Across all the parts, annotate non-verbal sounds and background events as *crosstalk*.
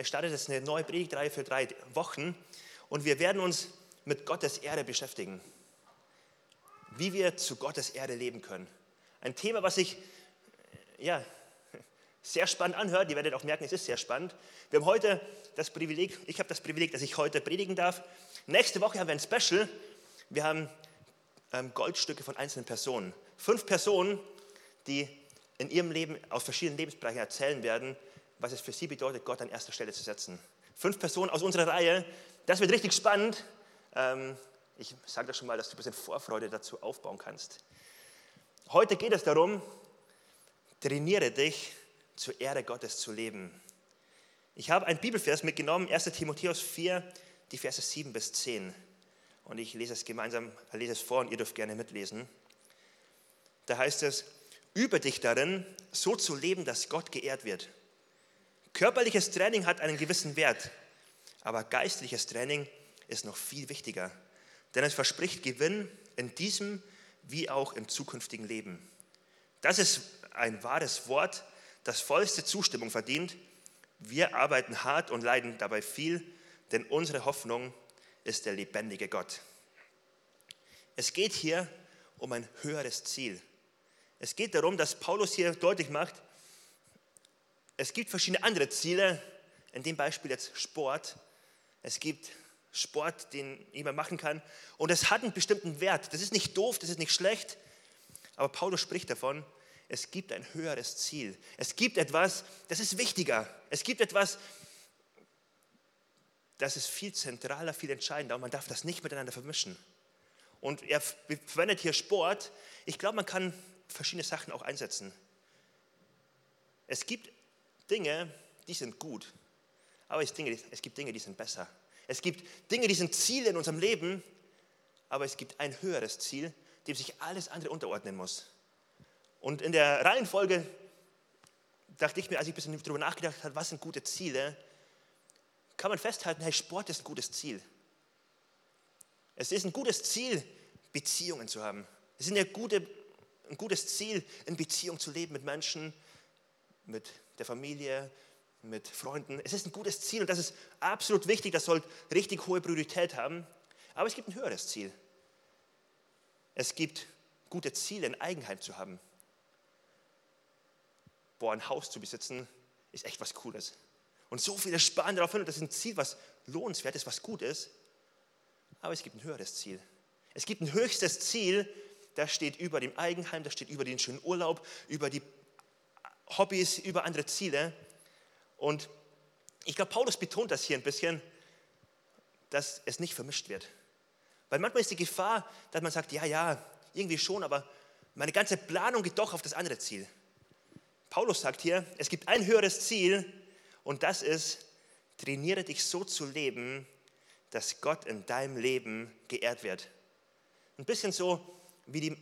Er startet jetzt eine neue Predigtreihe für drei Wochen und wir werden uns mit Gottes Ehre beschäftigen. Wie wir zu Gottes Ehre leben können. Ein Thema, was sich ja, *laughs* sehr spannend anhört. Ihr werdet auch merken, es ist sehr spannend. Wir haben heute das Privileg, ich habe das Privileg, dass ich heute predigen darf. Nächste Woche haben wir ein Special. Wir haben ähm, Goldstücke von einzelnen Personen. Fünf Personen, die in ihrem Leben aus verschiedenen Lebensbereichen erzählen werden, was es für sie bedeutet, Gott an erster Stelle zu setzen. Fünf Personen aus unserer Reihe. Das wird richtig spannend. Ähm, ich sage das schon mal, dass du ein bisschen Vorfreude dazu aufbauen kannst. Heute geht es darum, trainiere dich, zur Ehre Gottes zu leben. Ich habe einen Bibelvers mitgenommen, 1 Timotheus 4, die Verse 7 bis 10. Und ich lese es gemeinsam, lese es vor und ihr dürft gerne mitlesen. Da heißt es, übe dich darin, so zu leben, dass Gott geehrt wird. Körperliches Training hat einen gewissen Wert, aber geistliches Training ist noch viel wichtiger, denn es verspricht Gewinn in diesem wie auch im zukünftigen Leben. Das ist ein wahres Wort, das vollste Zustimmung verdient. Wir arbeiten hart und leiden dabei viel, denn unsere Hoffnung ist der lebendige Gott. Es geht hier um ein höheres Ziel. Es geht darum, dass Paulus hier deutlich macht, es gibt verschiedene andere Ziele, in dem Beispiel jetzt Sport. Es gibt Sport, den jemand machen kann und es hat einen bestimmten Wert. Das ist nicht doof, das ist nicht schlecht, aber Paulus spricht davon, es gibt ein höheres Ziel. Es gibt etwas, das ist wichtiger. Es gibt etwas, das ist viel zentraler, viel entscheidender und man darf das nicht miteinander vermischen. Und er verwendet hier Sport. Ich glaube, man kann verschiedene Sachen auch einsetzen. Es gibt Dinge, die sind gut, aber es, gibt Dinge, die sind besser. Es gibt Dinge, die sind Ziele in unserem Leben, aber es gibt ein höheres Ziel, dem sich alles andere unterordnen muss. Und in der Reihenfolge dachte ich mir, als ich ein bisschen darüber nachgedacht habe, was sind gute Ziele, kann man festhalten, hey, Sport ist ein gutes Ziel. Es ist ein gutes Ziel, Beziehungen zu haben. Es ist eine gute, ein gutes Ziel, in Beziehung zu leben mit Menschen, mit der Familie, mit Freunden. Es ist ein gutes Ziel und das ist absolut wichtig, das soll richtig hohe Priorität haben. Aber es gibt ein höheres Ziel. Es gibt gute Ziele, ein Eigenheim zu haben. Boah, ein Haus zu besitzen, ist echt was Cooles. Und so viele sparen darauf hin und das ist ein Ziel, was lohnenswert ist, was gut ist. Aber es gibt ein höheres Ziel. Es gibt ein höchstes Ziel, das steht über dem Eigenheim, das steht über den schönen Urlaub, über die Hobbys, über andere Ziele. Und ich glaube, Paulus betont das hier ein bisschen, dass es nicht vermischt wird. Weil manchmal ist die Gefahr, dass man sagt, ja, ja, irgendwie schon, aber meine ganze Planung geht doch auf das andere Ziel. Paulus sagt hier, es gibt ein höheres Ziel und das ist, trainiere dich so zu leben, dass Gott in deinem Leben geehrt wird. Ein bisschen so wie die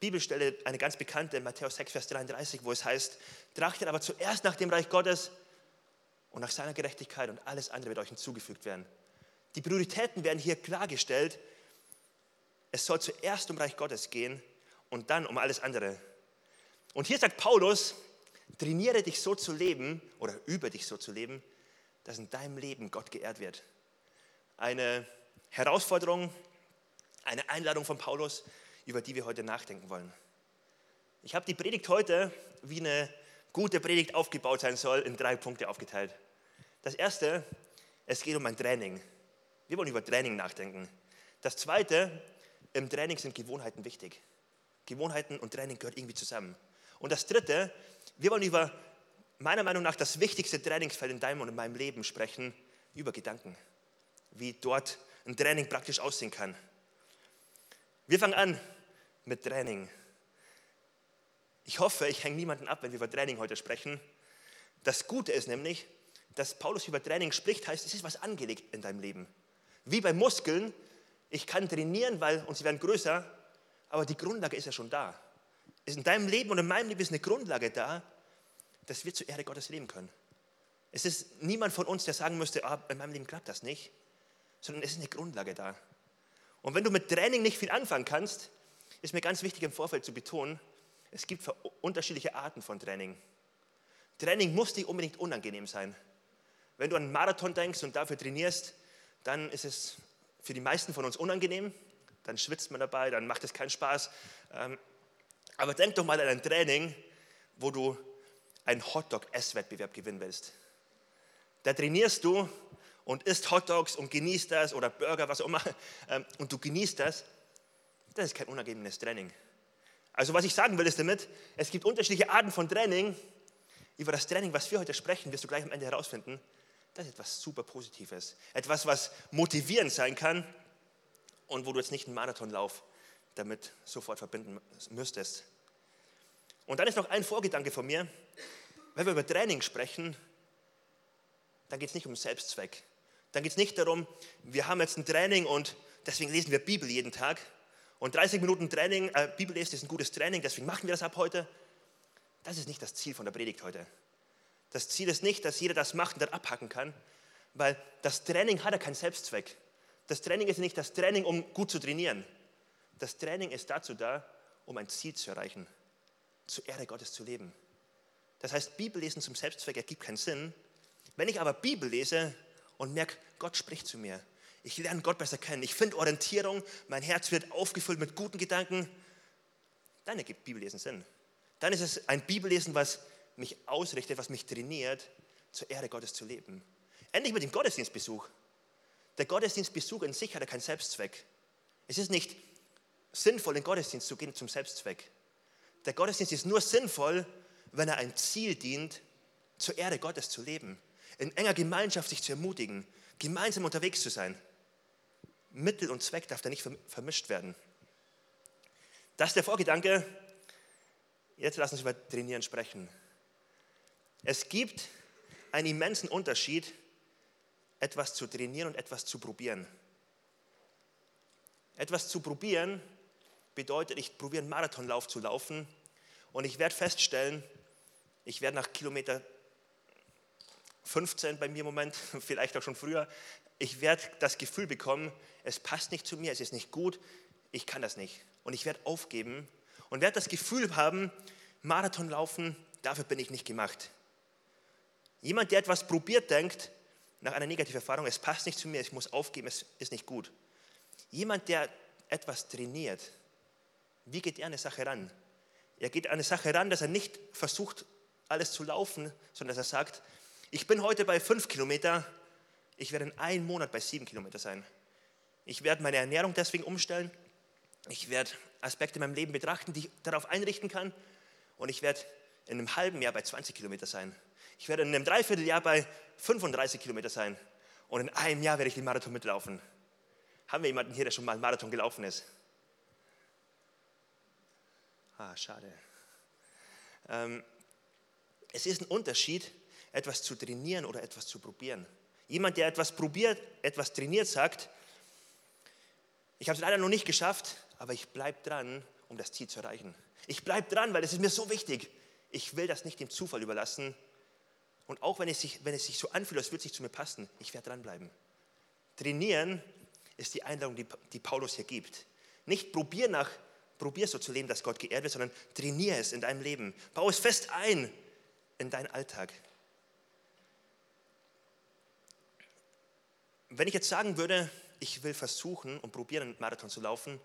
Bibelstelle, eine ganz bekannte, in Matthäus 6, Vers 33, wo es heißt, trachtet aber zuerst nach dem Reich Gottes und nach seiner Gerechtigkeit und alles andere wird euch hinzugefügt werden. Die Prioritäten werden hier klargestellt. Es soll zuerst um Reich Gottes gehen und dann um alles andere. Und hier sagt Paulus, trainiere dich so zu leben oder übe dich so zu leben, dass in deinem Leben Gott geehrt wird. Eine Herausforderung, eine Einladung von Paulus, über die wir heute nachdenken wollen. Ich habe die Predigt heute, wie eine gute Predigt aufgebaut sein soll, in drei Punkte aufgeteilt. Das erste, es geht um ein Training. Wir wollen über Training nachdenken. Das zweite, im Training sind Gewohnheiten wichtig. Gewohnheiten und Training gehört irgendwie zusammen. Und das dritte, wir wollen über meiner Meinung nach das wichtigste Trainingsfeld in deinem und in meinem Leben sprechen, über Gedanken. Wie dort ein Training praktisch aussehen kann. Wir fangen an mit Training. Ich hoffe, ich hänge niemanden ab, wenn wir über Training heute sprechen. Das Gute ist nämlich, dass Paulus über Training spricht, heißt, es ist was angelegt in deinem Leben. Wie bei Muskeln, ich kann trainieren, weil, und sie werden größer, aber die Grundlage ist ja schon da. Ist in deinem Leben und in meinem Leben ist eine Grundlage da, dass wir zur Ehre Gottes leben können. Es ist niemand von uns, der sagen müsste, ah, in meinem Leben klappt das nicht, sondern es ist eine Grundlage da. Und wenn du mit Training nicht viel anfangen kannst, ist mir ganz wichtig im Vorfeld zu betonen, es gibt unterschiedliche Arten von Training. Training muss nicht unbedingt unangenehm sein. Wenn du an einen Marathon denkst und dafür trainierst, dann ist es für die meisten von uns unangenehm. Dann schwitzt man dabei, dann macht es keinen Spaß. Ähm, aber denk doch mal an ein Training, wo du einen Hotdog-Esswettbewerb gewinnen willst. Da trainierst du und isst Hotdogs und genießt das oder Burger, was auch immer, *laughs* ähm, und du genießt das. Das ist kein unangenehmes Training. Also was ich sagen will ist damit, es gibt unterschiedliche Arten von Training. Über das Training, was wir heute sprechen, wirst du gleich am Ende herausfinden, das ist etwas super Positives. Etwas, was motivierend sein kann und wo du jetzt nicht einen Marathonlauf damit sofort verbinden müsstest. Und dann ist noch ein Vorgedanke von mir. Wenn wir über Training sprechen, dann geht es nicht um Selbstzweck. Dann geht es nicht darum, wir haben jetzt ein Training und deswegen lesen wir Bibel jeden Tag. Und 30 Minuten Training, äh, Bibel lesen ist ein gutes Training, deswegen machen wir das ab heute. Das ist nicht das Ziel von der Predigt heute. Das Ziel ist nicht, dass jeder das macht und dann abhacken kann, weil das Training hat ja keinen Selbstzweck. Das Training ist nicht das Training, um gut zu trainieren. Das Training ist dazu da, um ein Ziel zu erreichen, zur Ehre Gottes zu leben. Das heißt, Bibellesen zum Selbstzweck ergibt keinen Sinn. Wenn ich aber Bibel lese und merke, Gott spricht zu mir, ich lerne Gott besser kennen, ich finde Orientierung, mein Herz wird aufgefüllt mit guten Gedanken, dann ergibt Bibellesen Sinn. Dann ist es ein Bibellesen, was mich ausrichtet, was mich trainiert, zur Ehre Gottes zu leben. Endlich mit dem Gottesdienstbesuch. Der Gottesdienstbesuch in sich hat ja keinen Selbstzweck. Es ist nicht sinnvoll, in den Gottesdienst zu gehen zum Selbstzweck. Der Gottesdienst ist nur sinnvoll, wenn er ein Ziel dient, zur Ehre Gottes zu leben, in enger Gemeinschaft sich zu ermutigen, gemeinsam unterwegs zu sein. Mittel und Zweck darf da nicht vermischt werden. Das ist der Vorgedanke. Jetzt lassen uns über Trainieren sprechen. Es gibt einen immensen Unterschied, etwas zu trainieren und etwas zu probieren. Etwas zu probieren bedeutet, ich probiere einen Marathonlauf zu laufen und ich werde feststellen, ich werde nach Kilometer 15 bei mir im Moment, *laughs* vielleicht auch schon früher, ich werde das Gefühl bekommen, es passt nicht zu mir, es ist nicht gut, ich kann das nicht. Und ich werde aufgeben und werde das Gefühl haben, Marathon laufen, dafür bin ich nicht gemacht. Jemand, der etwas probiert, denkt, nach einer negativen Erfahrung, es passt nicht zu mir, ich muss aufgeben, es ist nicht gut. Jemand, der etwas trainiert, wie geht er an eine Sache ran? Er geht an eine Sache ran, dass er nicht versucht, alles zu laufen, sondern dass er sagt, ich bin heute bei fünf Kilometer, ich werde in einem Monat bei sieben Kilometer sein. Ich werde meine Ernährung deswegen umstellen. Ich werde Aspekte in meinem Leben betrachten, die ich darauf einrichten kann. Und ich werde in einem halben Jahr bei 20 Kilometer sein. Ich werde in einem Dreivierteljahr bei 35 Kilometer sein. Und in einem Jahr werde ich den Marathon mitlaufen. Haben wir jemanden hier, der schon mal einen Marathon gelaufen ist? Ah, schade. Ähm, es ist ein Unterschied, etwas zu trainieren oder etwas zu probieren. Jemand, der etwas probiert, etwas trainiert, sagt, ich habe es leider noch nicht geschafft, aber ich bleibe dran, um das Ziel zu erreichen. Ich bleibe dran, weil es ist mir so wichtig. Ich will das nicht dem Zufall überlassen. Und auch wenn es sich, wenn es sich so anfühlt, als würde es nicht zu mir passen, ich werde dranbleiben. Trainieren ist die Einladung, die, die Paulus hier gibt. Nicht probier nach, probier so zu leben, dass Gott geehrt wird, sondern trainiere es in deinem Leben. Bau es fest ein in deinen Alltag. Wenn ich jetzt sagen würde, ich will versuchen und probieren, einen Marathon zu laufen,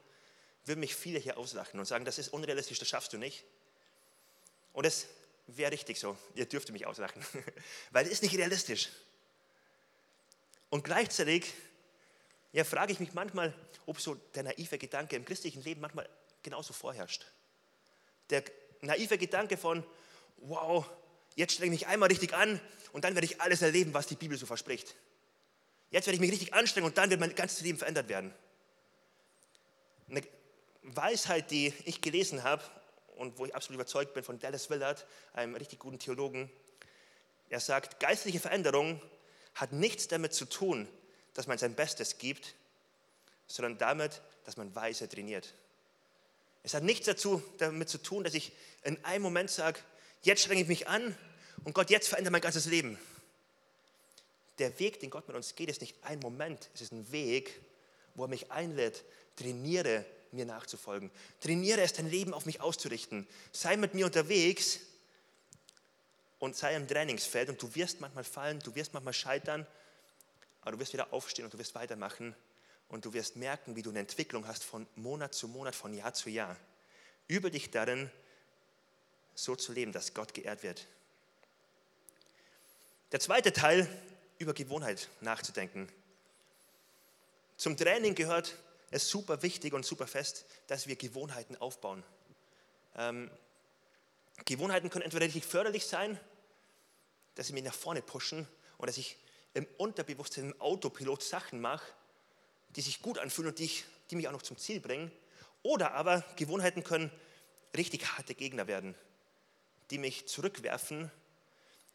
würden mich viele hier auslachen und sagen, das ist unrealistisch, das schaffst du nicht. Und es wäre richtig so, ihr dürft mich auslachen, *laughs* weil es ist nicht realistisch. Und gleichzeitig ja, frage ich mich manchmal, ob so der naive Gedanke im christlichen Leben manchmal genauso vorherrscht. Der naive Gedanke von, wow, jetzt strenge ich mich einmal richtig an und dann werde ich alles erleben, was die Bibel so verspricht. Jetzt werde ich mich richtig anstrengen und dann wird mein ganzes Leben verändert werden. Eine Weisheit, die ich gelesen habe und wo ich absolut überzeugt bin von Dallas Willard, einem richtig guten Theologen. Er sagt, geistliche Veränderung hat nichts damit zu tun, dass man sein Bestes gibt, sondern damit, dass man weise trainiert. Es hat nichts dazu, damit zu tun, dass ich in einem Moment sage, jetzt strenge ich mich an und Gott, jetzt verändert mein ganzes Leben der Weg, den Gott mit uns geht, ist nicht ein Moment, es ist ein Weg, wo er mich einlädt, trainiere mir nachzufolgen. Trainiere es, dein Leben auf mich auszurichten. Sei mit mir unterwegs und sei im Trainingsfeld und du wirst manchmal fallen, du wirst manchmal scheitern, aber du wirst wieder aufstehen und du wirst weitermachen und du wirst merken, wie du eine Entwicklung hast von Monat zu Monat, von Jahr zu Jahr. Übe dich darin, so zu leben, dass Gott geehrt wird. Der zweite Teil, über Gewohnheit nachzudenken. Zum Training gehört es super wichtig und super fest, dass wir Gewohnheiten aufbauen. Ähm, Gewohnheiten können entweder richtig förderlich sein, dass sie mich nach vorne pushen und dass ich im Unterbewusstsein, im Autopilot Sachen mache, die sich gut anfühlen und die, ich, die mich auch noch zum Ziel bringen. Oder aber Gewohnheiten können richtig harte Gegner werden, die mich zurückwerfen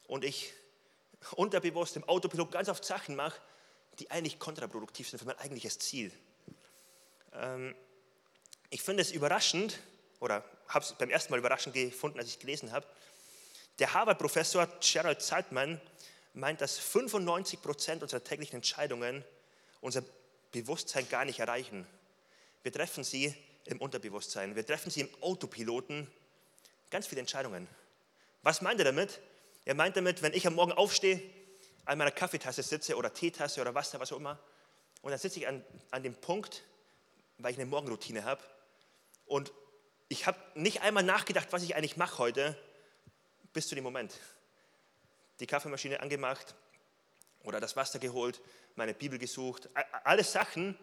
und ich unterbewusst im Autopilot ganz oft Sachen mache, die eigentlich kontraproduktiv sind für mein eigentliches Ziel. Ähm, ich finde es überraschend, oder habe es beim ersten Mal überraschend gefunden, als ich es gelesen habe. Der Harvard-Professor Gerald Zeitman meint, dass 95 Prozent unserer täglichen Entscheidungen unser Bewusstsein gar nicht erreichen. Wir treffen sie im Unterbewusstsein, wir treffen sie im Autopiloten, ganz viele Entscheidungen. Was meint er damit? Er meint damit, wenn ich am Morgen aufstehe, an meiner Kaffeetasse sitze oder Teetasse oder Wasser, was auch immer, und dann sitze ich an, an dem Punkt, weil ich eine Morgenroutine habe und ich habe nicht einmal nachgedacht, was ich eigentlich mache heute, bis zu dem Moment. Die Kaffeemaschine angemacht oder das Wasser geholt, meine Bibel gesucht, alles Sachen,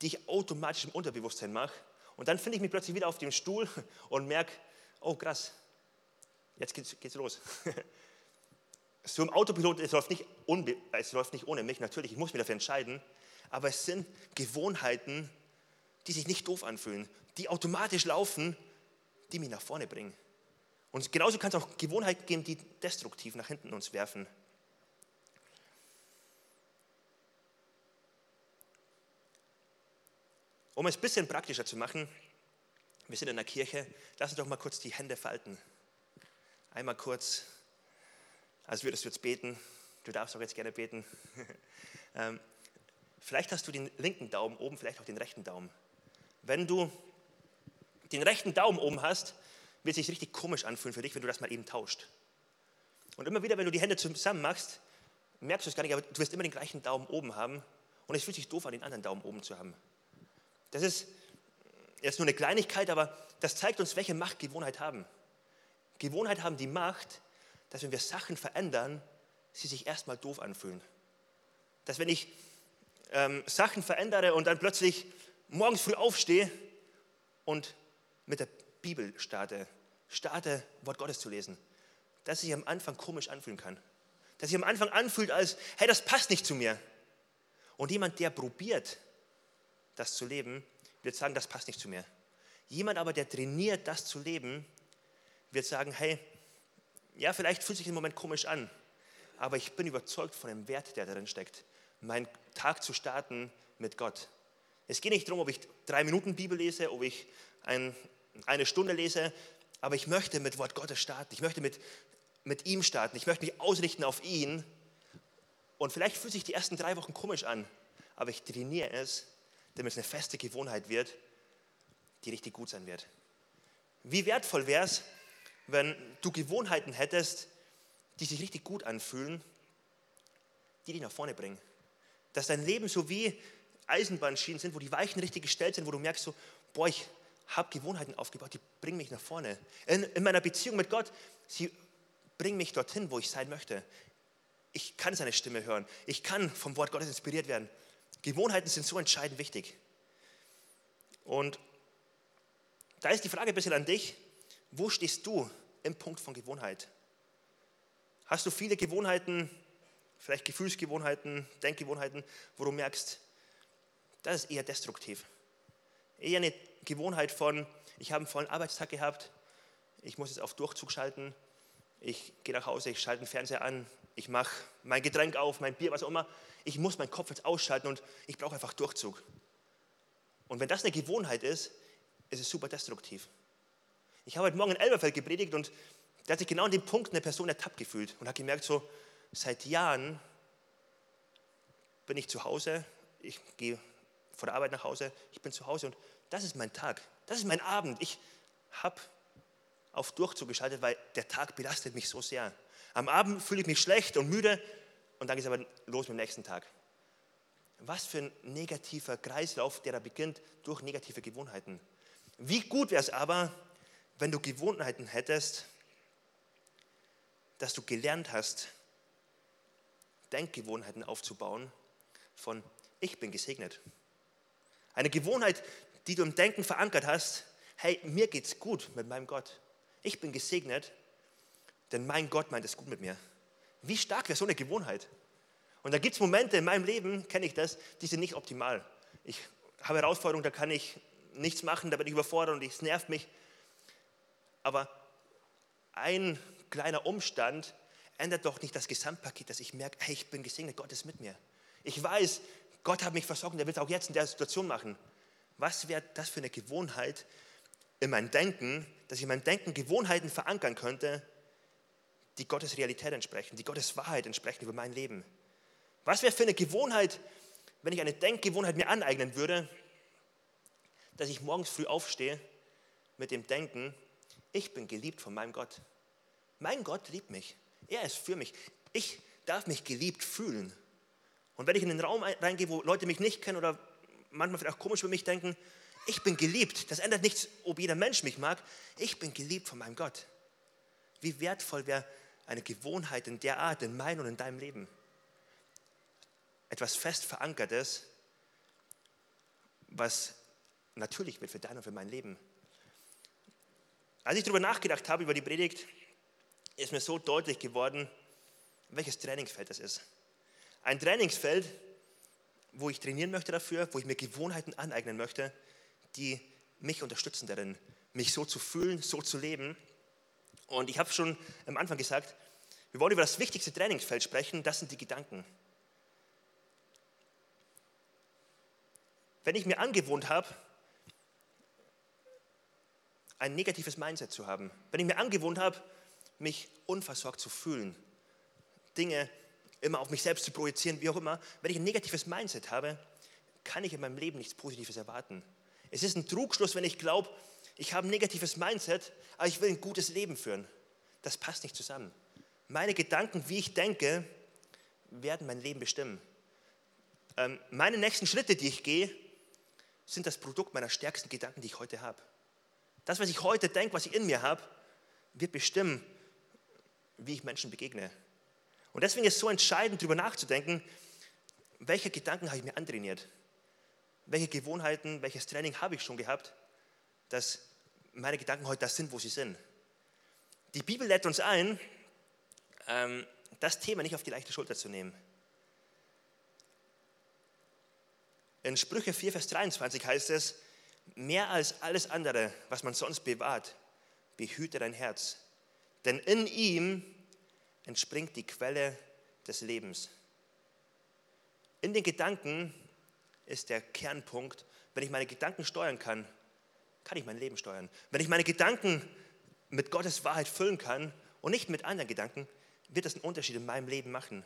die ich automatisch im Unterbewusstsein mache. Und dann finde ich mich plötzlich wieder auf dem Stuhl und merke, oh krass, jetzt geht's, geht's los. *laughs* so im Autopilot, es läuft, nicht unbe es läuft nicht ohne mich, natürlich, ich muss mich dafür entscheiden, aber es sind Gewohnheiten, die sich nicht doof anfühlen, die automatisch laufen, die mich nach vorne bringen. Und genauso kann es auch Gewohnheiten geben, die destruktiv nach hinten uns werfen. Um es ein bisschen praktischer zu machen, wir sind in der Kirche, lass uns doch mal kurz die Hände falten. Einmal kurz, als würdest du jetzt beten. Du darfst auch jetzt gerne beten. *laughs* ähm, vielleicht hast du den linken Daumen oben, vielleicht auch den rechten Daumen. Wenn du den rechten Daumen oben hast, wird es sich richtig komisch anfühlen für dich, wenn du das mal eben tauscht. Und immer wieder, wenn du die Hände zusammen machst, merkst du es gar nicht, aber du wirst immer den gleichen Daumen oben haben und es fühlt sich doof an, den anderen Daumen oben zu haben. Das ist jetzt nur eine Kleinigkeit, aber das zeigt uns, welche Macht Gewohnheit haben. Gewohnheit haben die Macht, dass wenn wir Sachen verändern, sie sich erstmal doof anfühlen. Dass wenn ich ähm, Sachen verändere und dann plötzlich morgens früh aufstehe und mit der Bibel starte, starte, Wort Gottes zu lesen, dass sich am Anfang komisch anfühlen kann. Dass sich am Anfang anfühlt als, hey, das passt nicht zu mir. Und jemand, der probiert, das zu leben, wird sagen, das passt nicht zu mir. Jemand aber, der trainiert, das zu leben, wird sagen, hey, ja, vielleicht fühlt sich im Moment komisch an, aber ich bin überzeugt von dem Wert, der darin steckt, meinen Tag zu starten mit Gott. Es geht nicht darum, ob ich drei Minuten Bibel lese, ob ich ein, eine Stunde lese, aber ich möchte mit Wort Gottes starten. Ich möchte mit, mit ihm starten. Ich möchte mich ausrichten auf ihn. Und vielleicht fühlt sich die ersten drei Wochen komisch an, aber ich trainiere es, damit es eine feste Gewohnheit wird, die richtig gut sein wird. Wie wertvoll wäre es, wenn du Gewohnheiten hättest, die sich richtig gut anfühlen, die dich nach vorne bringen. Dass dein Leben so wie Eisenbahnschienen sind, wo die Weichen richtig gestellt sind, wo du merkst so, boah, ich habe Gewohnheiten aufgebaut, die bringen mich nach vorne. In, in meiner Beziehung mit Gott, sie bringen mich dorthin, wo ich sein möchte. Ich kann seine Stimme hören. Ich kann vom Wort Gottes inspiriert werden. Gewohnheiten sind so entscheidend wichtig. Und da ist die Frage ein bisschen an dich, wo stehst du im Punkt von Gewohnheit? Hast du viele Gewohnheiten, vielleicht Gefühlsgewohnheiten, Denkgewohnheiten, wo du merkst, das ist eher destruktiv. Eher eine Gewohnheit von, ich habe einen vollen Arbeitstag gehabt, ich muss jetzt auf Durchzug schalten, ich gehe nach Hause, ich schalte den Fernseher an, ich mache mein Getränk auf, mein Bier, was auch immer. Ich muss meinen Kopf jetzt ausschalten und ich brauche einfach Durchzug. Und wenn das eine Gewohnheit ist, ist es super destruktiv. Ich habe heute Morgen in Elberfeld gepredigt und da hat sich genau an dem Punkt eine Person ertappt gefühlt und hat gemerkt, so seit Jahren bin ich zu Hause, ich gehe vor der Arbeit nach Hause, ich bin zu Hause und das ist mein Tag, das ist mein Abend. Ich habe auf Durchzug geschaltet, weil der Tag belastet mich so sehr. Am Abend fühle ich mich schlecht und müde und dann geht es aber los mit dem nächsten Tag. Was für ein negativer Kreislauf, der da beginnt durch negative Gewohnheiten. Wie gut wäre es aber, wenn du Gewohnheiten hättest, dass du gelernt hast, Denkgewohnheiten aufzubauen von ich bin gesegnet. Eine Gewohnheit, die du im Denken verankert hast, hey, mir geht's gut mit meinem Gott. Ich bin gesegnet, denn mein Gott meint es gut mit mir. Wie stark wäre so eine Gewohnheit? Und da gibt es Momente in meinem Leben, kenne ich das, die sind nicht optimal. Ich habe Herausforderungen, da kann ich nichts machen, da bin ich überfordert und es nervt mich. Aber ein kleiner Umstand ändert doch nicht das Gesamtpaket, dass ich merke, hey, ich bin gesegnet, Gott ist mit mir. Ich weiß, Gott hat mich versorgt und er wird es auch jetzt in der Situation machen. Was wäre das für eine Gewohnheit in meinem Denken, dass ich in meinem Denken Gewohnheiten verankern könnte, die Gottes Realität entsprechen, die Gottes Wahrheit entsprechen über mein Leben? Was wäre für eine Gewohnheit, wenn ich eine Denkgewohnheit mir aneignen würde, dass ich morgens früh aufstehe mit dem Denken, ich bin geliebt von meinem Gott. Mein Gott liebt mich. Er ist für mich. Ich darf mich geliebt fühlen. Und wenn ich in den Raum reingehe, wo Leute mich nicht kennen oder manchmal vielleicht auch komisch über mich denken, ich bin geliebt. Das ändert nichts, ob jeder Mensch mich mag. Ich bin geliebt von meinem Gott. Wie wertvoll wäre eine Gewohnheit in der Art in meinem und in deinem Leben? Etwas fest verankertes, was natürlich wird für dein und für mein Leben. Als ich darüber nachgedacht habe, über die Predigt, ist mir so deutlich geworden, welches Trainingsfeld das ist. Ein Trainingsfeld, wo ich trainieren möchte dafür, wo ich mir Gewohnheiten aneignen möchte, die mich unterstützen darin, mich so zu fühlen, so zu leben. Und ich habe schon am Anfang gesagt, wir wollen über das wichtigste Trainingsfeld sprechen, das sind die Gedanken. Wenn ich mir angewohnt habe, ein negatives Mindset zu haben, wenn ich mir angewohnt habe, mich unversorgt zu fühlen, Dinge immer auf mich selbst zu projizieren, wie auch immer, wenn ich ein negatives Mindset habe, kann ich in meinem Leben nichts Positives erwarten. Es ist ein Trugschluss, wenn ich glaube, ich habe ein negatives Mindset, aber ich will ein gutes Leben führen. Das passt nicht zusammen. Meine Gedanken, wie ich denke, werden mein Leben bestimmen. Ähm, meine nächsten Schritte, die ich gehe, sind das Produkt meiner stärksten Gedanken, die ich heute habe. Das, was ich heute denke, was ich in mir habe, wird bestimmen, wie ich Menschen begegne. Und deswegen ist es so entscheidend, darüber nachzudenken, welche Gedanken habe ich mir antrainiert? Welche Gewohnheiten, welches Training habe ich schon gehabt, dass meine Gedanken heute das sind, wo sie sind? Die Bibel lädt uns ein, ähm, das Thema nicht auf die leichte Schulter zu nehmen. In Sprüche 4, Vers 23 heißt es, mehr als alles andere, was man sonst bewahrt, behüte dein Herz. Denn in ihm entspringt die Quelle des Lebens. In den Gedanken ist der Kernpunkt, wenn ich meine Gedanken steuern kann, kann ich mein Leben steuern. Wenn ich meine Gedanken mit Gottes Wahrheit füllen kann und nicht mit anderen Gedanken, wird das einen Unterschied in meinem Leben machen.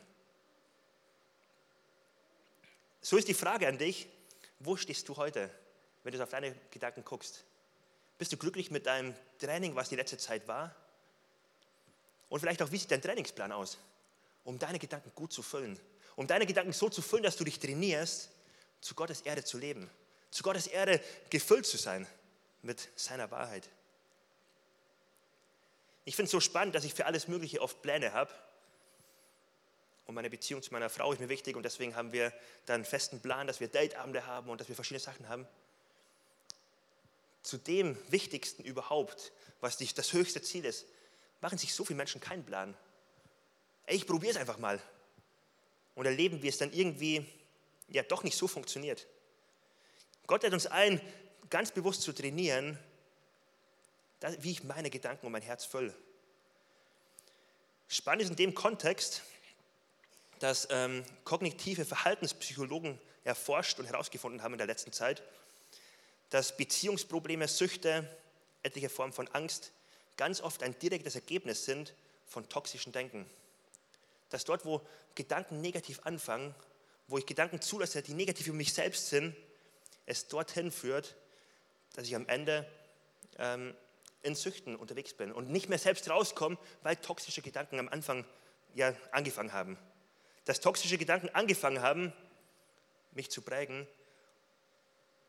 So ist die Frage an dich, wo stehst du heute, wenn du auf deine Gedanken guckst? Bist du glücklich mit deinem Training, was die letzte Zeit war? Und vielleicht auch, wie sieht dein Trainingsplan aus, um deine Gedanken gut zu füllen? Um deine Gedanken so zu füllen, dass du dich trainierst, zu Gottes Erde zu leben, zu Gottes Erde gefüllt zu sein mit seiner Wahrheit. Ich finde es so spannend, dass ich für alles Mögliche oft Pläne habe. Und meine Beziehung zu meiner Frau ist mir wichtig und deswegen haben wir dann einen festen Plan, dass wir Dateabende haben und dass wir verschiedene Sachen haben zu dem Wichtigsten überhaupt, was das höchste Ziel ist, machen sich so viele Menschen keinen Plan. Ey, ich probiere es einfach mal. Und erleben, wie es dann irgendwie ja doch nicht so funktioniert. Gott hat uns ein, ganz bewusst zu trainieren, wie ich meine Gedanken und mein Herz fülle. Spannend ist in dem Kontext, dass ähm, kognitive Verhaltenspsychologen erforscht und herausgefunden haben in der letzten Zeit, dass Beziehungsprobleme, Süchte, etliche Formen von Angst ganz oft ein direktes Ergebnis sind von toxischen Denken. Dass dort, wo Gedanken negativ anfangen, wo ich Gedanken zulasse, die negativ für mich selbst sind, es dorthin führt, dass ich am Ende ähm, in Süchten unterwegs bin und nicht mehr selbst rauskomme, weil toxische Gedanken am Anfang ja angefangen haben. Dass toxische Gedanken angefangen haben, mich zu prägen,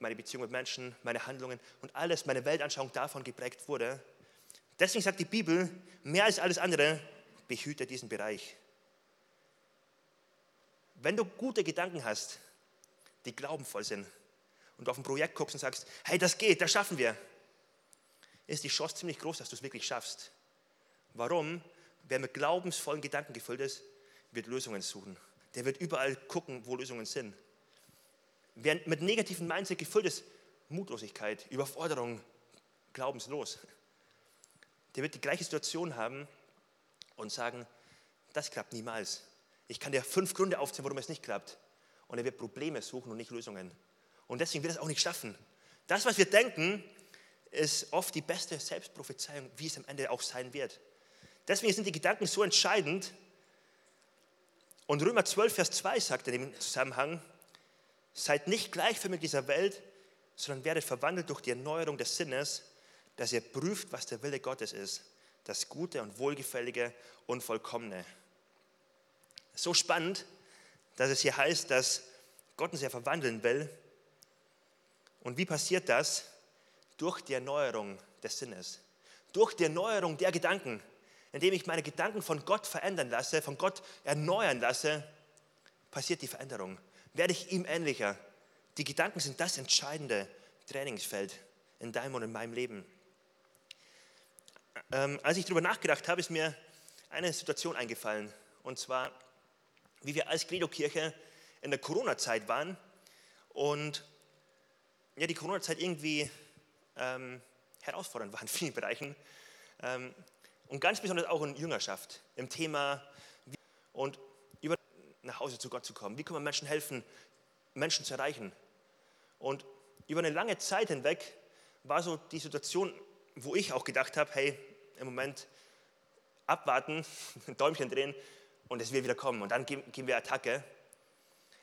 meine Beziehung mit Menschen, meine Handlungen und alles, meine Weltanschauung davon geprägt wurde. Deswegen sagt die Bibel, mehr als alles andere, behüte diesen Bereich. Wenn du gute Gedanken hast, die glaubenvoll sind, und auf ein Projekt guckst und sagst, hey, das geht, das schaffen wir, ist die Chance ziemlich groß, dass du es wirklich schaffst. Warum? Wer mit glaubensvollen Gedanken gefüllt ist, wird Lösungen suchen. Der wird überall gucken, wo Lösungen sind. Wer mit negativen Mindset gefüllt ist, Mutlosigkeit, Überforderung, glaubenslos, der wird die gleiche Situation haben und sagen, das klappt niemals. Ich kann dir fünf Gründe aufzählen, warum es nicht klappt. Und er wird Probleme suchen und nicht Lösungen. Und deswegen wird er es auch nicht schaffen. Das, was wir denken, ist oft die beste Selbstprophezeiung, wie es am Ende auch sein wird. Deswegen sind die Gedanken so entscheidend. Und Römer 12, Vers 2 sagt in dem Zusammenhang, seid nicht gleichförmig dieser Welt, sondern werdet verwandelt durch die Erneuerung des Sinnes, dass ihr prüft, was der Wille Gottes ist, das Gute und Wohlgefällige und Vollkommene. So spannend, dass es hier heißt, dass Gott uns ja verwandeln will. Und wie passiert das? Durch die Erneuerung des Sinnes, durch die Erneuerung der Gedanken indem ich meine Gedanken von Gott verändern lasse, von Gott erneuern lasse, passiert die Veränderung. Werde ich ihm ähnlicher. Die Gedanken sind das entscheidende Trainingsfeld in deinem und in meinem Leben. Ähm, als ich darüber nachgedacht habe, ist mir eine Situation eingefallen. Und zwar, wie wir als Credo-Kirche in der Corona-Zeit waren und ja, die Corona-Zeit irgendwie ähm, herausfordernd war in vielen Bereichen. Ähm, und ganz besonders auch in Jüngerschaft, im Thema und nach Hause zu Gott zu kommen. Wie kann man Menschen helfen, Menschen zu erreichen? Und über eine lange Zeit hinweg war so die Situation, wo ich auch gedacht habe, hey, im Moment abwarten, ein *laughs* Däumchen drehen und es wird wieder kommen. Und dann gehen wir Attacke.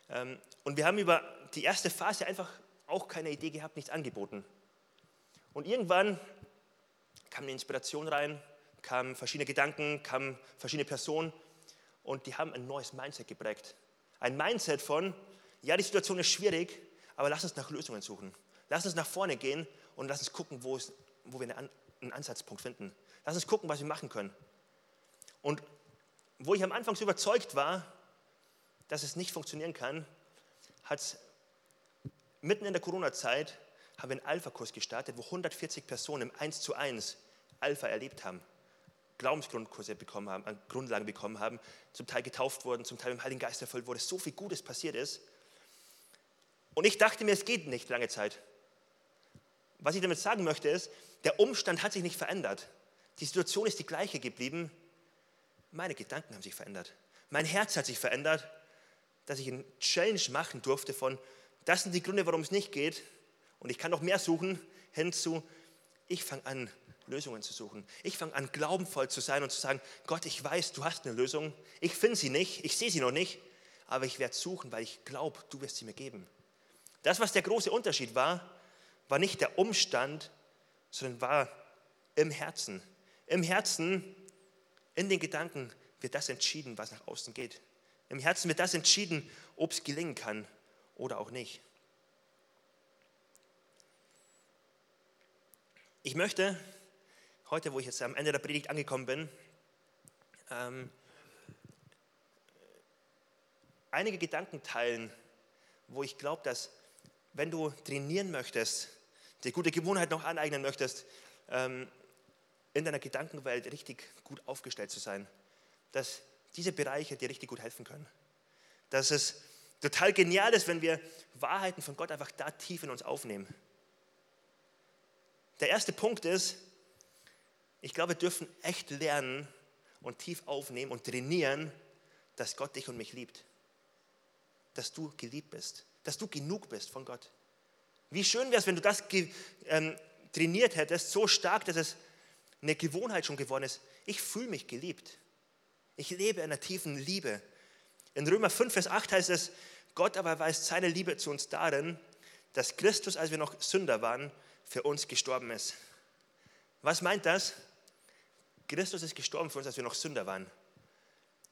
Ähm, und wir haben über die erste Phase einfach auch keine Idee gehabt, nichts angeboten. Und irgendwann kam eine Inspiration rein, kamen verschiedene Gedanken, kamen verschiedene Personen und die haben ein neues Mindset geprägt. Ein Mindset von, ja, die Situation ist schwierig, aber lass uns nach Lösungen suchen. Lass uns nach vorne gehen und lass uns gucken, wo, es, wo wir einen Ansatzpunkt finden. Lass uns gucken, was wir machen können. Und wo ich am Anfang so überzeugt war, dass es nicht funktionieren kann, hat mitten in der Corona-Zeit haben wir einen Alpha-Kurs gestartet, wo 140 Personen im 1 zu 1 Alpha erlebt haben. Glaubensgrundkurse bekommen haben, Grundlagen bekommen haben, zum Teil getauft wurden, zum Teil im Heiligen Geist erfüllt wurde, so viel Gutes passiert ist. Und ich dachte mir, es geht nicht lange Zeit. Was ich damit sagen möchte ist, der Umstand hat sich nicht verändert. Die Situation ist die gleiche geblieben. Meine Gedanken haben sich verändert. Mein Herz hat sich verändert, dass ich einen Challenge machen durfte von, das sind die Gründe, warum es nicht geht. Und ich kann noch mehr suchen, hinzu, ich fange an, Lösungen zu suchen. Ich fange an, glaubenvoll zu sein und zu sagen, Gott, ich weiß, du hast eine Lösung. Ich finde sie nicht, ich sehe sie noch nicht, aber ich werde suchen, weil ich glaube, du wirst sie mir geben. Das, was der große Unterschied war, war nicht der Umstand, sondern war im Herzen. Im Herzen, in den Gedanken wird das entschieden, was nach außen geht. Im Herzen wird das entschieden, ob es gelingen kann oder auch nicht. Ich möchte heute, wo ich jetzt am Ende der Predigt angekommen bin, ähm, einige Gedanken teilen, wo ich glaube, dass wenn du trainieren möchtest, die gute Gewohnheit noch aneignen möchtest, ähm, in deiner Gedankenwelt richtig gut aufgestellt zu sein, dass diese Bereiche dir richtig gut helfen können. Dass es total genial ist, wenn wir Wahrheiten von Gott einfach da tief in uns aufnehmen. Der erste Punkt ist, ich glaube, wir dürfen echt lernen und tief aufnehmen und trainieren, dass Gott dich und mich liebt. Dass du geliebt bist. Dass du genug bist von Gott. Wie schön wäre es, wenn du das ähm, trainiert hättest, so stark, dass es eine Gewohnheit schon geworden ist. Ich fühle mich geliebt. Ich lebe in einer tiefen Liebe. In Römer 5, Vers 8 heißt es, Gott aber weist seine Liebe zu uns darin, dass Christus, als wir noch Sünder waren, für uns gestorben ist. Was meint das? Christus ist gestorben für uns, als wir noch Sünder waren.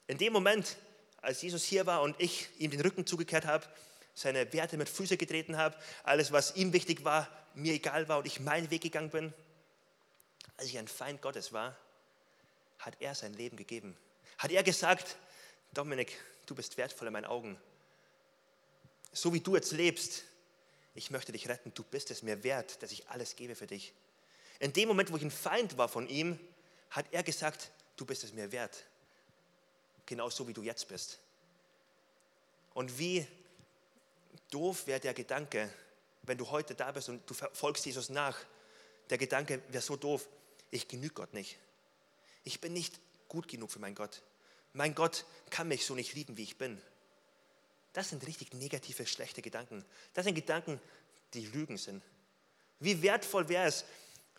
In dem Moment, als Jesus hier war und ich ihm den Rücken zugekehrt habe, seine Werte mit Füße getreten habe, alles, was ihm wichtig war, mir egal war und ich meinen Weg gegangen bin, als ich ein Feind Gottes war, hat er sein Leben gegeben. Hat er gesagt, Dominik, du bist wertvoll in meinen Augen. So wie du jetzt lebst, ich möchte dich retten, du bist es mir wert, dass ich alles gebe für dich. In dem Moment, wo ich ein Feind war von ihm, hat er gesagt, du bist es mir wert. Genauso wie du jetzt bist. Und wie doof wäre der Gedanke, wenn du heute da bist und du folgst Jesus nach. Der Gedanke wäre so doof, ich genüge Gott nicht. Ich bin nicht gut genug für meinen Gott. Mein Gott kann mich so nicht lieben, wie ich bin. Das sind richtig negative, schlechte Gedanken. Das sind Gedanken, die Lügen sind. Wie wertvoll wäre es,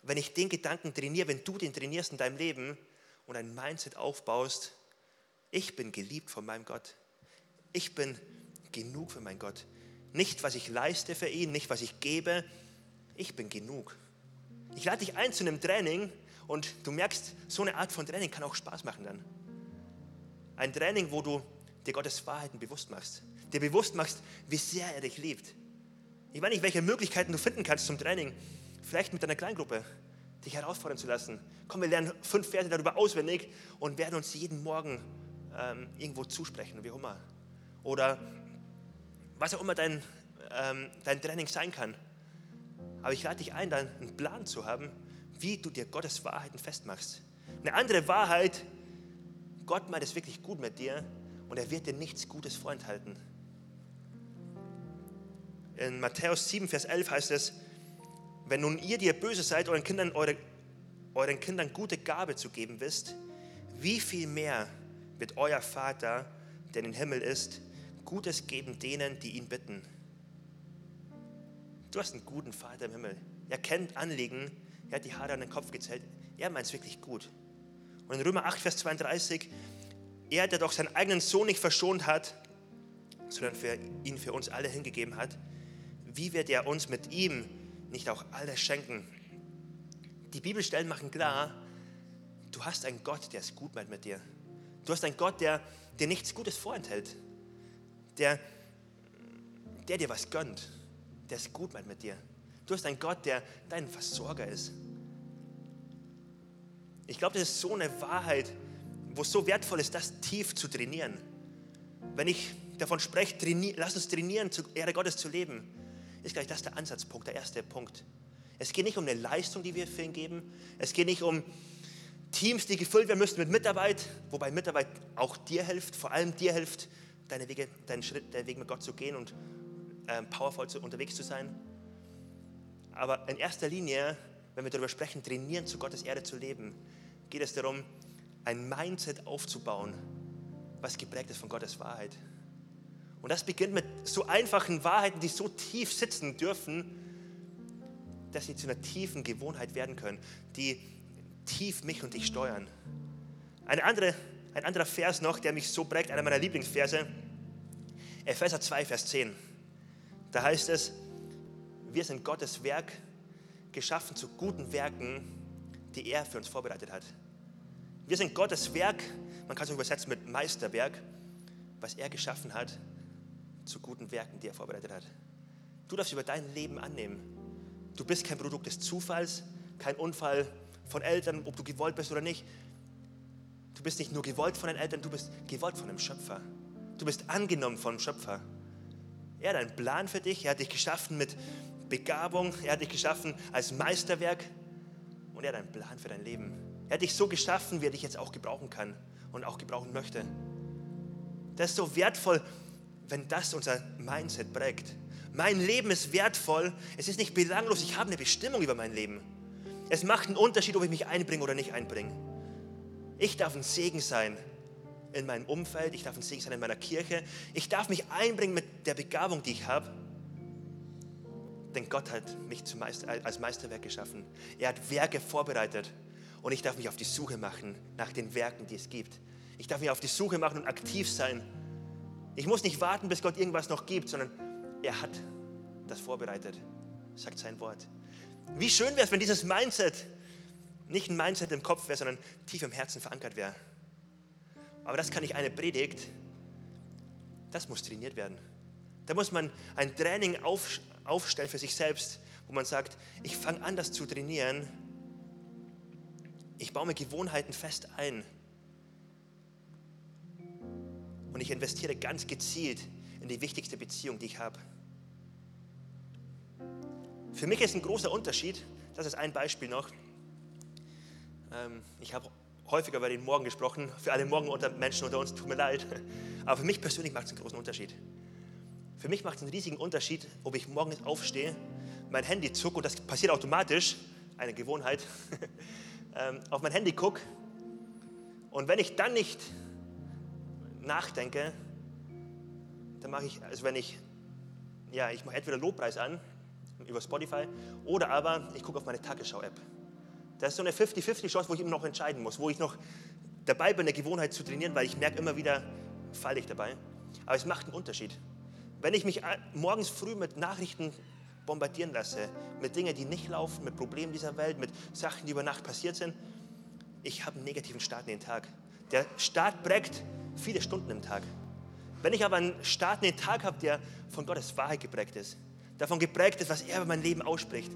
wenn ich den Gedanken trainiere, wenn du den trainierst in deinem Leben und ein Mindset aufbaust, ich bin geliebt von meinem Gott. Ich bin genug für meinen Gott. Nicht, was ich leiste für ihn, nicht, was ich gebe. Ich bin genug. Ich lade dich ein zu einem Training und du merkst, so eine Art von Training kann auch Spaß machen dann. Ein Training, wo du dir Gottes Wahrheiten bewusst machst. Dir bewusst machst, wie sehr er dich liebt. Ich weiß nicht, welche Möglichkeiten du finden kannst zum Training. Vielleicht mit deiner Kleingruppe, dich herausfordern zu lassen. Komm, wir lernen fünf Verse darüber auswendig und werden uns jeden Morgen ähm, irgendwo zusprechen, wie auch immer. Oder was auch immer dein, ähm, dein Training sein kann. Aber ich lade dich ein, dann einen Plan zu haben, wie du dir Gottes Wahrheiten festmachst. Eine andere Wahrheit, Gott meint es wirklich gut mit dir und er wird dir nichts Gutes vorenthalten. In Matthäus 7, Vers 11 heißt es, wenn nun ihr, die ihr böse seid, euren Kindern, eure, euren Kindern gute Gabe zu geben wisst, wie viel mehr wird euer Vater, der in den Himmel ist, Gutes geben denen, die ihn bitten. Du hast einen guten Vater im Himmel. Er kennt Anliegen, er hat die Haare an den Kopf gezählt. Er meint es wirklich gut. Und in Römer 8, Vers 32, er, der doch seinen eigenen Sohn nicht verschont hat, sondern für ihn für uns alle hingegeben hat, wie wird er uns mit ihm nicht auch alles schenken? Die Bibelstellen machen klar, du hast einen Gott, der es gut meint mit dir. Du hast einen Gott, der dir nichts Gutes vorenthält der, der dir was gönnt, der es gut meint mit dir. Du hast einen Gott, der dein Versorger ist. Ich glaube, das ist so eine Wahrheit, wo es so wertvoll ist, das tief zu trainieren. Wenn ich davon spreche, lass uns trainieren, zur Ehre Gottes zu leben, ist gleich das der Ansatzpunkt, der erste Punkt. Es geht nicht um eine Leistung, die wir für ihn geben. Es geht nicht um Teams, die gefüllt werden müssen mit Mitarbeit, wobei Mitarbeit auch dir hilft, vor allem dir hilft, deine Wege, deinen Schritt, deinen Weg mit Gott zu gehen und ähm, powervoll zu, unterwegs zu sein. Aber in erster Linie, wenn wir darüber sprechen, trainieren, zu Gottes Erde zu leben, geht es darum, ein Mindset aufzubauen, was geprägt ist von Gottes Wahrheit. Und das beginnt mit so einfachen Wahrheiten, die so tief sitzen dürfen, dass sie zu einer tiefen Gewohnheit werden können, die tief mich und dich steuern. Eine andere ein anderer Vers noch, der mich so prägt, einer meiner Lieblingsverse, Epheser 2, Vers 10. Da heißt es, wir sind Gottes Werk, geschaffen zu guten Werken, die er für uns vorbereitet hat. Wir sind Gottes Werk, man kann es auch übersetzen mit Meisterwerk, was er geschaffen hat, zu guten Werken, die er vorbereitet hat. Du darfst über dein Leben annehmen. Du bist kein Produkt des Zufalls, kein Unfall von Eltern, ob du gewollt bist oder nicht. Du bist nicht nur gewollt von deinen Eltern, du bist gewollt von dem Schöpfer. Du bist angenommen vom Schöpfer. Er hat einen Plan für dich. Er hat dich geschaffen mit Begabung. Er hat dich geschaffen als Meisterwerk. Und er hat einen Plan für dein Leben. Er hat dich so geschaffen, wie er dich jetzt auch gebrauchen kann und auch gebrauchen möchte. Das ist so wertvoll, wenn das unser Mindset prägt. Mein Leben ist wertvoll. Es ist nicht belanglos. Ich habe eine Bestimmung über mein Leben. Es macht einen Unterschied, ob ich mich einbringe oder nicht einbringe. Ich darf ein Segen sein in meinem Umfeld, ich darf ein Segen sein in meiner Kirche, ich darf mich einbringen mit der Begabung, die ich habe. Denn Gott hat mich Meister, als Meisterwerk geschaffen. Er hat Werke vorbereitet und ich darf mich auf die Suche machen nach den Werken, die es gibt. Ich darf mich auf die Suche machen und aktiv sein. Ich muss nicht warten, bis Gott irgendwas noch gibt, sondern er hat das vorbereitet, sagt sein Wort. Wie schön wäre es, wenn dieses Mindset nicht ein Mindset im Kopf wäre, sondern tief im Herzen verankert wäre. Aber das kann nicht eine Predigt. Das muss trainiert werden. Da muss man ein Training auf, aufstellen für sich selbst, wo man sagt, ich fange an, das zu trainieren. Ich baue mir Gewohnheiten fest ein. Und ich investiere ganz gezielt in die wichtigste Beziehung, die ich habe. Für mich ist ein großer Unterschied, das ist ein Beispiel noch. Ähm, ich habe häufiger über den Morgen gesprochen, für alle Morgenmenschen unter uns, tut mir leid. Aber für mich persönlich macht es einen großen Unterschied. Für mich macht es einen riesigen Unterschied, ob ich morgens aufstehe, mein Handy zucke und das passiert automatisch, eine Gewohnheit, *laughs* ähm, auf mein Handy gucke und wenn ich dann nicht nachdenke, dann mache ich, also wenn ich, ja, ich mache entweder Lobpreis an über Spotify oder aber ich gucke auf meine Tagesschau-App. Das ist so eine 50-50-Chance, wo ich immer noch entscheiden muss, wo ich noch dabei bin, eine Gewohnheit zu trainieren, weil ich merke immer wieder, falle ich dabei. Aber es macht einen Unterschied. Wenn ich mich morgens früh mit Nachrichten bombardieren lasse, mit Dingen, die nicht laufen, mit Problemen dieser Welt, mit Sachen, die über Nacht passiert sind, ich habe einen negativen Start in den Tag. Der Start prägt viele Stunden im Tag. Wenn ich aber einen Start in den Tag habe, der von Gottes Wahrheit geprägt ist, davon geprägt ist, was er über mein Leben ausspricht,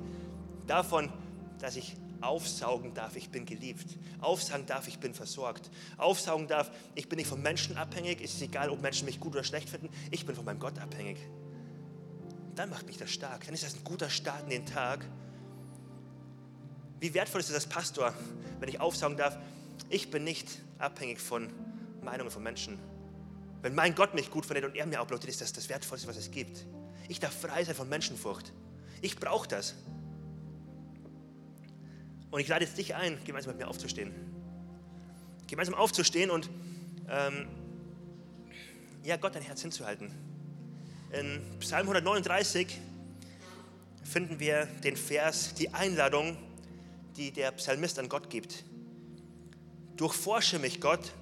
davon, dass ich aufsaugen darf, ich bin geliebt. Aufsaugen darf, ich bin versorgt. Aufsaugen darf, ich bin nicht von Menschen abhängig. Es ist egal, ob Menschen mich gut oder schlecht finden. Ich bin von meinem Gott abhängig. Dann macht mich das stark. Dann ist das ein guter Start in den Tag. Wie wertvoll ist es als Pastor, wenn ich aufsaugen darf, ich bin nicht abhängig von Meinungen von Menschen. Wenn mein Gott mich gut findet und er mir applaudiert, ist das das Wertvollste, was es gibt. Ich darf frei sein von Menschenfurcht. Ich brauche das. Und ich lade jetzt dich ein, gemeinsam mit mir aufzustehen. Gemeinsam aufzustehen und ähm, ja, Gott dein Herz hinzuhalten. In Psalm 139 finden wir den Vers, die Einladung, die der Psalmist an Gott gibt. Durchforsche mich, Gott,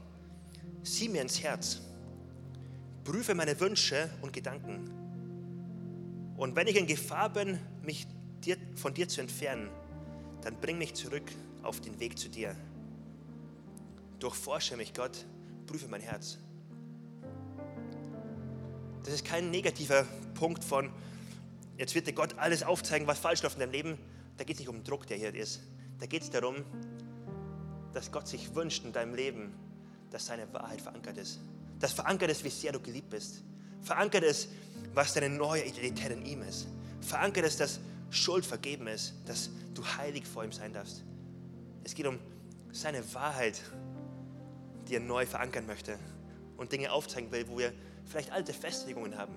sieh mir ins Herz, prüfe meine Wünsche und Gedanken. Und wenn ich in Gefahr bin, mich dir, von dir zu entfernen, dann bring mich zurück auf den Weg zu dir. Durchforsche mich, Gott, prüfe mein Herz. Das ist kein negativer Punkt von, jetzt wird dir Gott alles aufzeigen, was falsch läuft in deinem Leben. Da geht es nicht um den Druck, der hier ist. Da geht es darum, dass Gott sich wünscht in deinem Leben, dass seine Wahrheit verankert ist. Dass verankert ist, wie sehr du geliebt bist. Verankert ist, was deine neue Identität in ihm ist. Verankert ist, dass Schuld vergeben ist, dass du heilig vor ihm sein darfst. Es geht um seine Wahrheit, die er neu verankern möchte und Dinge aufzeigen will, wo wir vielleicht alte Festlegungen haben.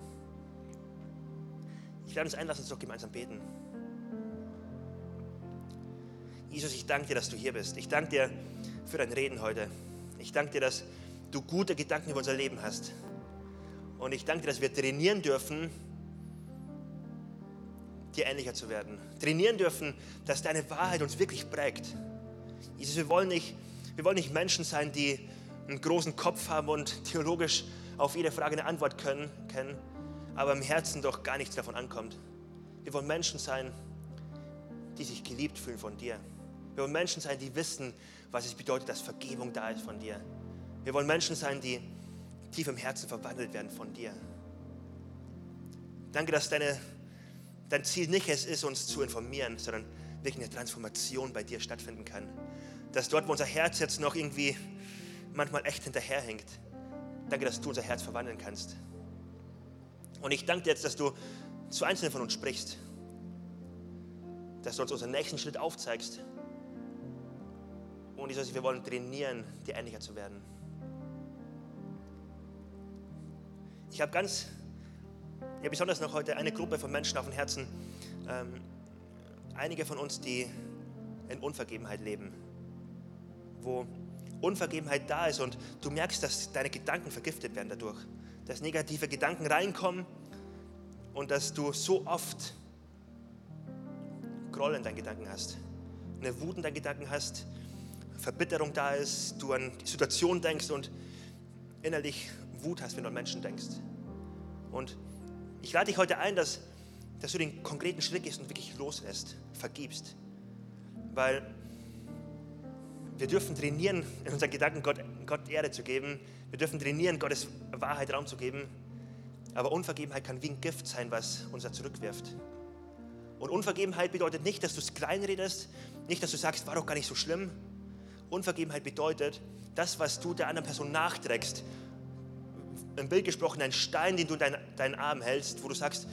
Ich lade uns ein, lass uns doch gemeinsam beten. Jesus, ich danke dir, dass du hier bist. Ich danke dir für dein Reden heute. Ich danke dir, dass du gute Gedanken über unser Leben hast. Und ich danke dir, dass wir trainieren dürfen, dir ähnlicher zu werden. Trainieren dürfen, dass deine Wahrheit uns wirklich prägt. Jesus, wir wollen nicht, wir wollen nicht Menschen sein, die einen großen Kopf haben und theologisch auf jede Frage eine Antwort können, kennen, aber im Herzen doch gar nichts davon ankommt. Wir wollen Menschen sein, die sich geliebt fühlen von dir. Wir wollen Menschen sein, die wissen, was es bedeutet, dass Vergebung da ist von dir. Wir wollen Menschen sein, die tief im Herzen verwandelt werden von dir. Danke, dass deine dein Ziel nicht es ist, uns zu informieren, sondern wirklich eine Transformation bei dir stattfinden kann. Dass dort, wo unser Herz jetzt noch irgendwie manchmal echt hinterherhängt, danke, dass du unser Herz verwandeln kannst. Und ich danke dir jetzt, dass du zu Einzelnen von uns sprichst, dass du uns unseren nächsten Schritt aufzeigst. Und Jesus, wir wollen trainieren, dir ähnlicher zu werden. Ich habe ganz ja, besonders noch heute eine Gruppe von Menschen auf dem Herzen. Ähm, einige von uns, die in Unvergebenheit leben, wo Unvergebenheit da ist und du merkst, dass deine Gedanken vergiftet werden dadurch, dass negative Gedanken reinkommen und dass du so oft Groll in deinen Gedanken hast, eine Wut in deinen Gedanken hast, Verbitterung da ist, du an die Situation denkst und innerlich Wut hast, wenn du an Menschen denkst. Und ich lade dich heute ein, dass, dass du den konkreten Schritt gehst und wirklich loslässt, vergibst. Weil wir dürfen trainieren, in unseren Gedanken Gott, Gott Ehre zu geben. Wir dürfen trainieren, Gottes Wahrheit Raum zu geben. Aber Unvergebenheit kann wie ein Gift sein, was uns da zurückwirft. Und Unvergebenheit bedeutet nicht, dass du es kleinredest, nicht, dass du sagst, war doch gar nicht so schlimm. Unvergebenheit bedeutet, das, was du der anderen Person nachträgst, im Bild gesprochen, ein Stein, den du in deinen, deinen Arm hältst, wo du sagst,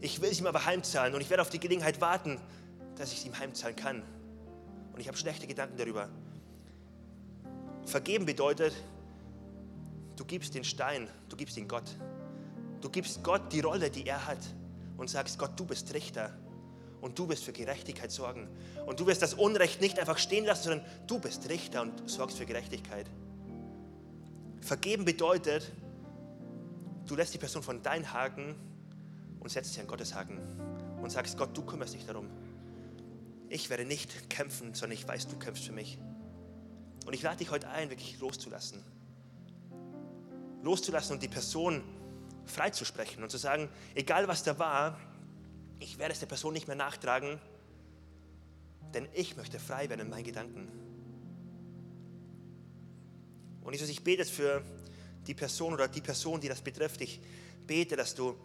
ich will es ihm aber heimzahlen und ich werde auf die Gelegenheit warten, dass ich es ihm heimzahlen kann. Und ich habe schlechte Gedanken darüber. Vergeben bedeutet, du gibst den Stein, du gibst ihn Gott. Du gibst Gott die Rolle, die er hat und sagst, Gott, du bist Richter und du wirst für Gerechtigkeit sorgen. Und du wirst das Unrecht nicht einfach stehen lassen, sondern du bist Richter und sorgst für Gerechtigkeit. Vergeben bedeutet, du lässt die Person von deinen Haken und setzt sie an Gottes Haken und sagst, Gott, du kümmerst dich darum. Ich werde nicht kämpfen, sondern ich weiß, du kämpfst für mich. Und ich lade dich heute ein, wirklich loszulassen. Loszulassen und die Person freizusprechen und zu sagen, egal was da war, ich werde es der Person nicht mehr nachtragen, denn ich möchte frei werden in meinen Gedanken. Und Jesus, ich bete für die Person oder die Person, die das betrifft. Ich bete, dass du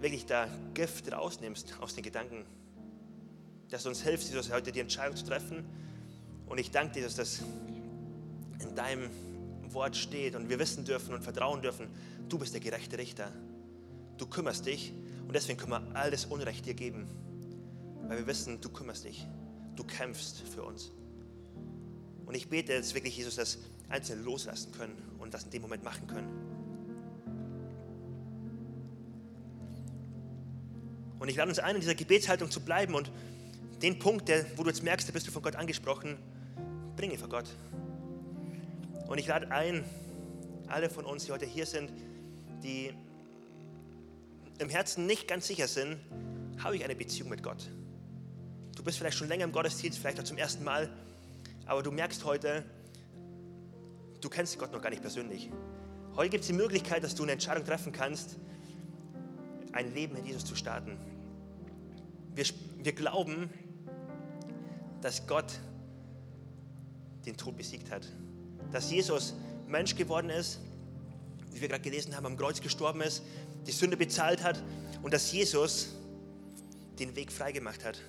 wirklich da Gift rausnimmst aus den Gedanken. Dass du uns hilfst, Jesus, heute die Entscheidung zu treffen. Und ich danke dir, dass das in deinem Wort steht und wir wissen dürfen und vertrauen dürfen, du bist der gerechte Richter. Du kümmerst dich und deswegen können wir alles Unrecht dir geben, weil wir wissen, du kümmerst dich, du kämpfst für uns. Und ich bete jetzt wirklich, Jesus, dass Einzelne loslassen können und das in dem Moment machen können. Und ich lade uns ein, in dieser Gebetshaltung zu bleiben und den Punkt, der, wo du jetzt merkst, da bist du von Gott angesprochen, bringe vor Gott. Und ich lade ein, alle von uns, die heute hier sind, die im Herzen nicht ganz sicher sind, habe ich eine Beziehung mit Gott. Du bist vielleicht schon länger im Gottesdienst, vielleicht auch zum ersten Mal, aber du merkst heute, du kennst Gott noch gar nicht persönlich. Heute gibt es die Möglichkeit, dass du eine Entscheidung treffen kannst, ein Leben mit Jesus zu starten. Wir, wir glauben, dass Gott den Tod besiegt hat. Dass Jesus Mensch geworden ist, wie wir gerade gelesen haben, am Kreuz gestorben ist, die Sünde bezahlt hat und dass Jesus den Weg freigemacht hat.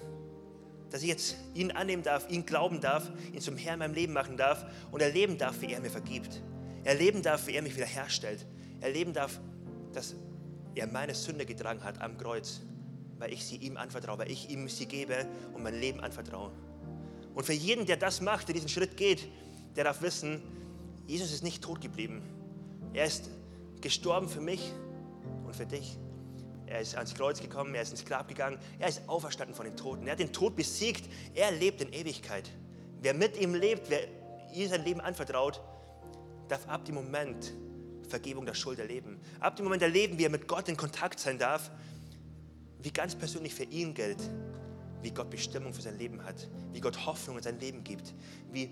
Dass ich jetzt ihn annehmen darf, ihn glauben darf, ihn zum Herrn in meinem Leben machen darf und erleben darf, wie er mir vergibt. Erleben darf, wie er mich wiederherstellt. Erleben darf, dass er meine Sünde getragen hat am Kreuz, weil ich sie ihm anvertraue, weil ich ihm sie gebe und mein Leben anvertraue. Und für jeden, der das macht, der diesen Schritt geht, der darf wissen, Jesus ist nicht tot geblieben. Er ist gestorben für mich und für dich. Er ist ans Kreuz gekommen, er ist ins Grab gegangen, er ist auferstanden von den Toten. Er hat den Tod besiegt, er lebt in Ewigkeit. Wer mit ihm lebt, wer ihm sein Leben anvertraut, darf ab dem Moment Vergebung der Schuld erleben. Ab dem Moment erleben, wie er mit Gott in Kontakt sein darf, wie ganz persönlich für ihn gilt, wie Gott Bestimmung für sein Leben hat, wie Gott Hoffnung in sein Leben gibt, wie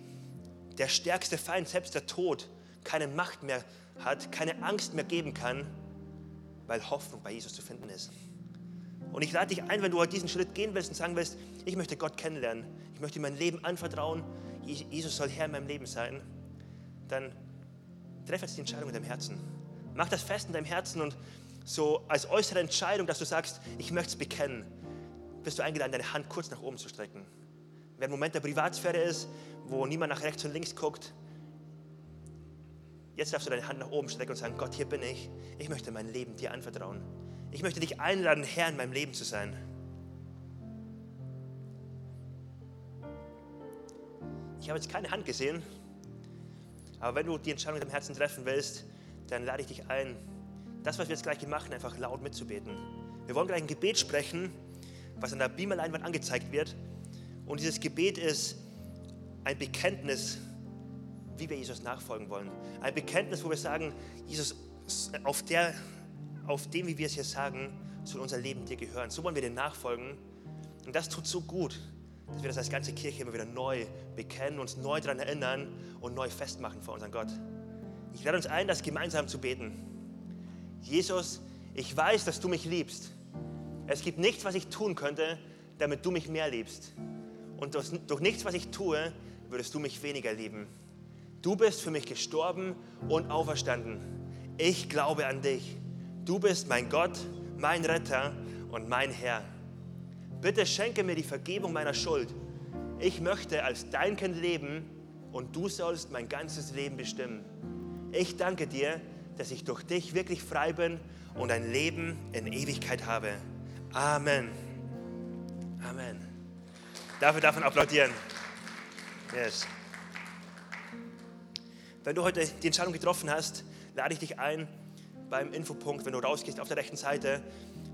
der stärkste Feind, selbst der Tod, keine Macht mehr hat, keine Angst mehr geben kann, weil Hoffnung bei Jesus zu finden ist. Und ich lade dich ein, wenn du heute diesen Schritt gehen willst und sagen willst, ich möchte Gott kennenlernen, ich möchte mein Leben anvertrauen, Jesus soll Herr in meinem Leben sein, dann treff jetzt die Entscheidung in deinem Herzen. Mach das fest in deinem Herzen und so als äußere Entscheidung, dass du sagst, ich möchte es bekennen, bist du eingeladen, deine Hand kurz nach oben zu strecken. Wenn ein Moment der Privatsphäre ist, wo niemand nach rechts und links guckt, Jetzt darfst du deine Hand nach oben strecken und sagen, Gott, hier bin ich. Ich möchte mein Leben dir anvertrauen. Ich möchte dich einladen, Herr in meinem Leben zu sein. Ich habe jetzt keine Hand gesehen, aber wenn du die Entscheidung in deinem Herzen treffen willst, dann lade ich dich ein, das, was wir jetzt gleich machen, einfach laut mitzubeten. Wir wollen gleich ein Gebet sprechen, was an der Beamerleinwand angezeigt wird. Und dieses Gebet ist ein Bekenntnis wie wir Jesus nachfolgen wollen. Ein Bekenntnis, wo wir sagen, Jesus, auf, der, auf dem, wie wir es hier sagen, soll unser Leben dir gehören. So wollen wir dir nachfolgen. Und das tut so gut, dass wir das als ganze Kirche immer wieder neu bekennen, uns neu daran erinnern und neu festmachen vor unserem Gott. Ich lade uns ein, das gemeinsam zu beten. Jesus, ich weiß, dass du mich liebst. Es gibt nichts, was ich tun könnte, damit du mich mehr liebst. Und durch, durch nichts, was ich tue, würdest du mich weniger lieben. Du bist für mich gestorben und auferstanden. Ich glaube an dich. Du bist mein Gott, mein Retter und mein Herr. Bitte schenke mir die Vergebung meiner Schuld. Ich möchte als dein Kind leben und du sollst mein ganzes Leben bestimmen. Ich danke dir, dass ich durch dich wirklich frei bin und ein Leben in Ewigkeit habe. Amen. Amen. Dafür darf man applaudieren. Yes. Wenn du heute die Entscheidung getroffen hast, lade ich dich ein beim Infopunkt, wenn du rausgehst auf der rechten Seite.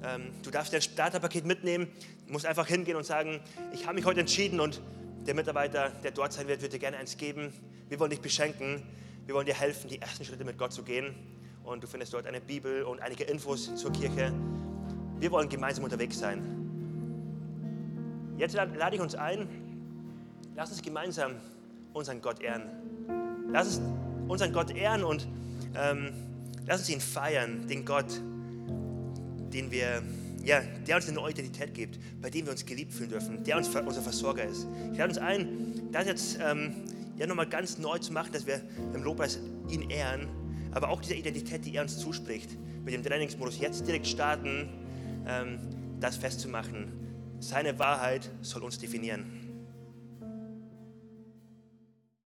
Ähm, du darfst dein Starterpaket mitnehmen, musst einfach hingehen und sagen, ich habe mich heute entschieden und der Mitarbeiter, der dort sein wird, wird dir gerne eins geben. Wir wollen dich beschenken, wir wollen dir helfen, die ersten Schritte mit Gott zu gehen. Und du findest dort eine Bibel und einige Infos zur Kirche. Wir wollen gemeinsam unterwegs sein. Jetzt lade ich uns ein, lass uns gemeinsam unseren Gott ehren. Lass uns unseren Gott ehren und ähm, lass uns ihn feiern, den Gott, den wir, ja, der uns eine neue Identität gibt, bei dem wir uns geliebt fühlen dürfen, der uns unser Versorger ist. Ich lade uns ein, das jetzt ähm, ja, nochmal ganz neu zu machen, dass wir im Lobpreis ihn ehren, aber auch diese Identität, die er uns zuspricht, mit dem Trainingsmodus jetzt direkt starten, ähm, das festzumachen. Seine Wahrheit soll uns definieren.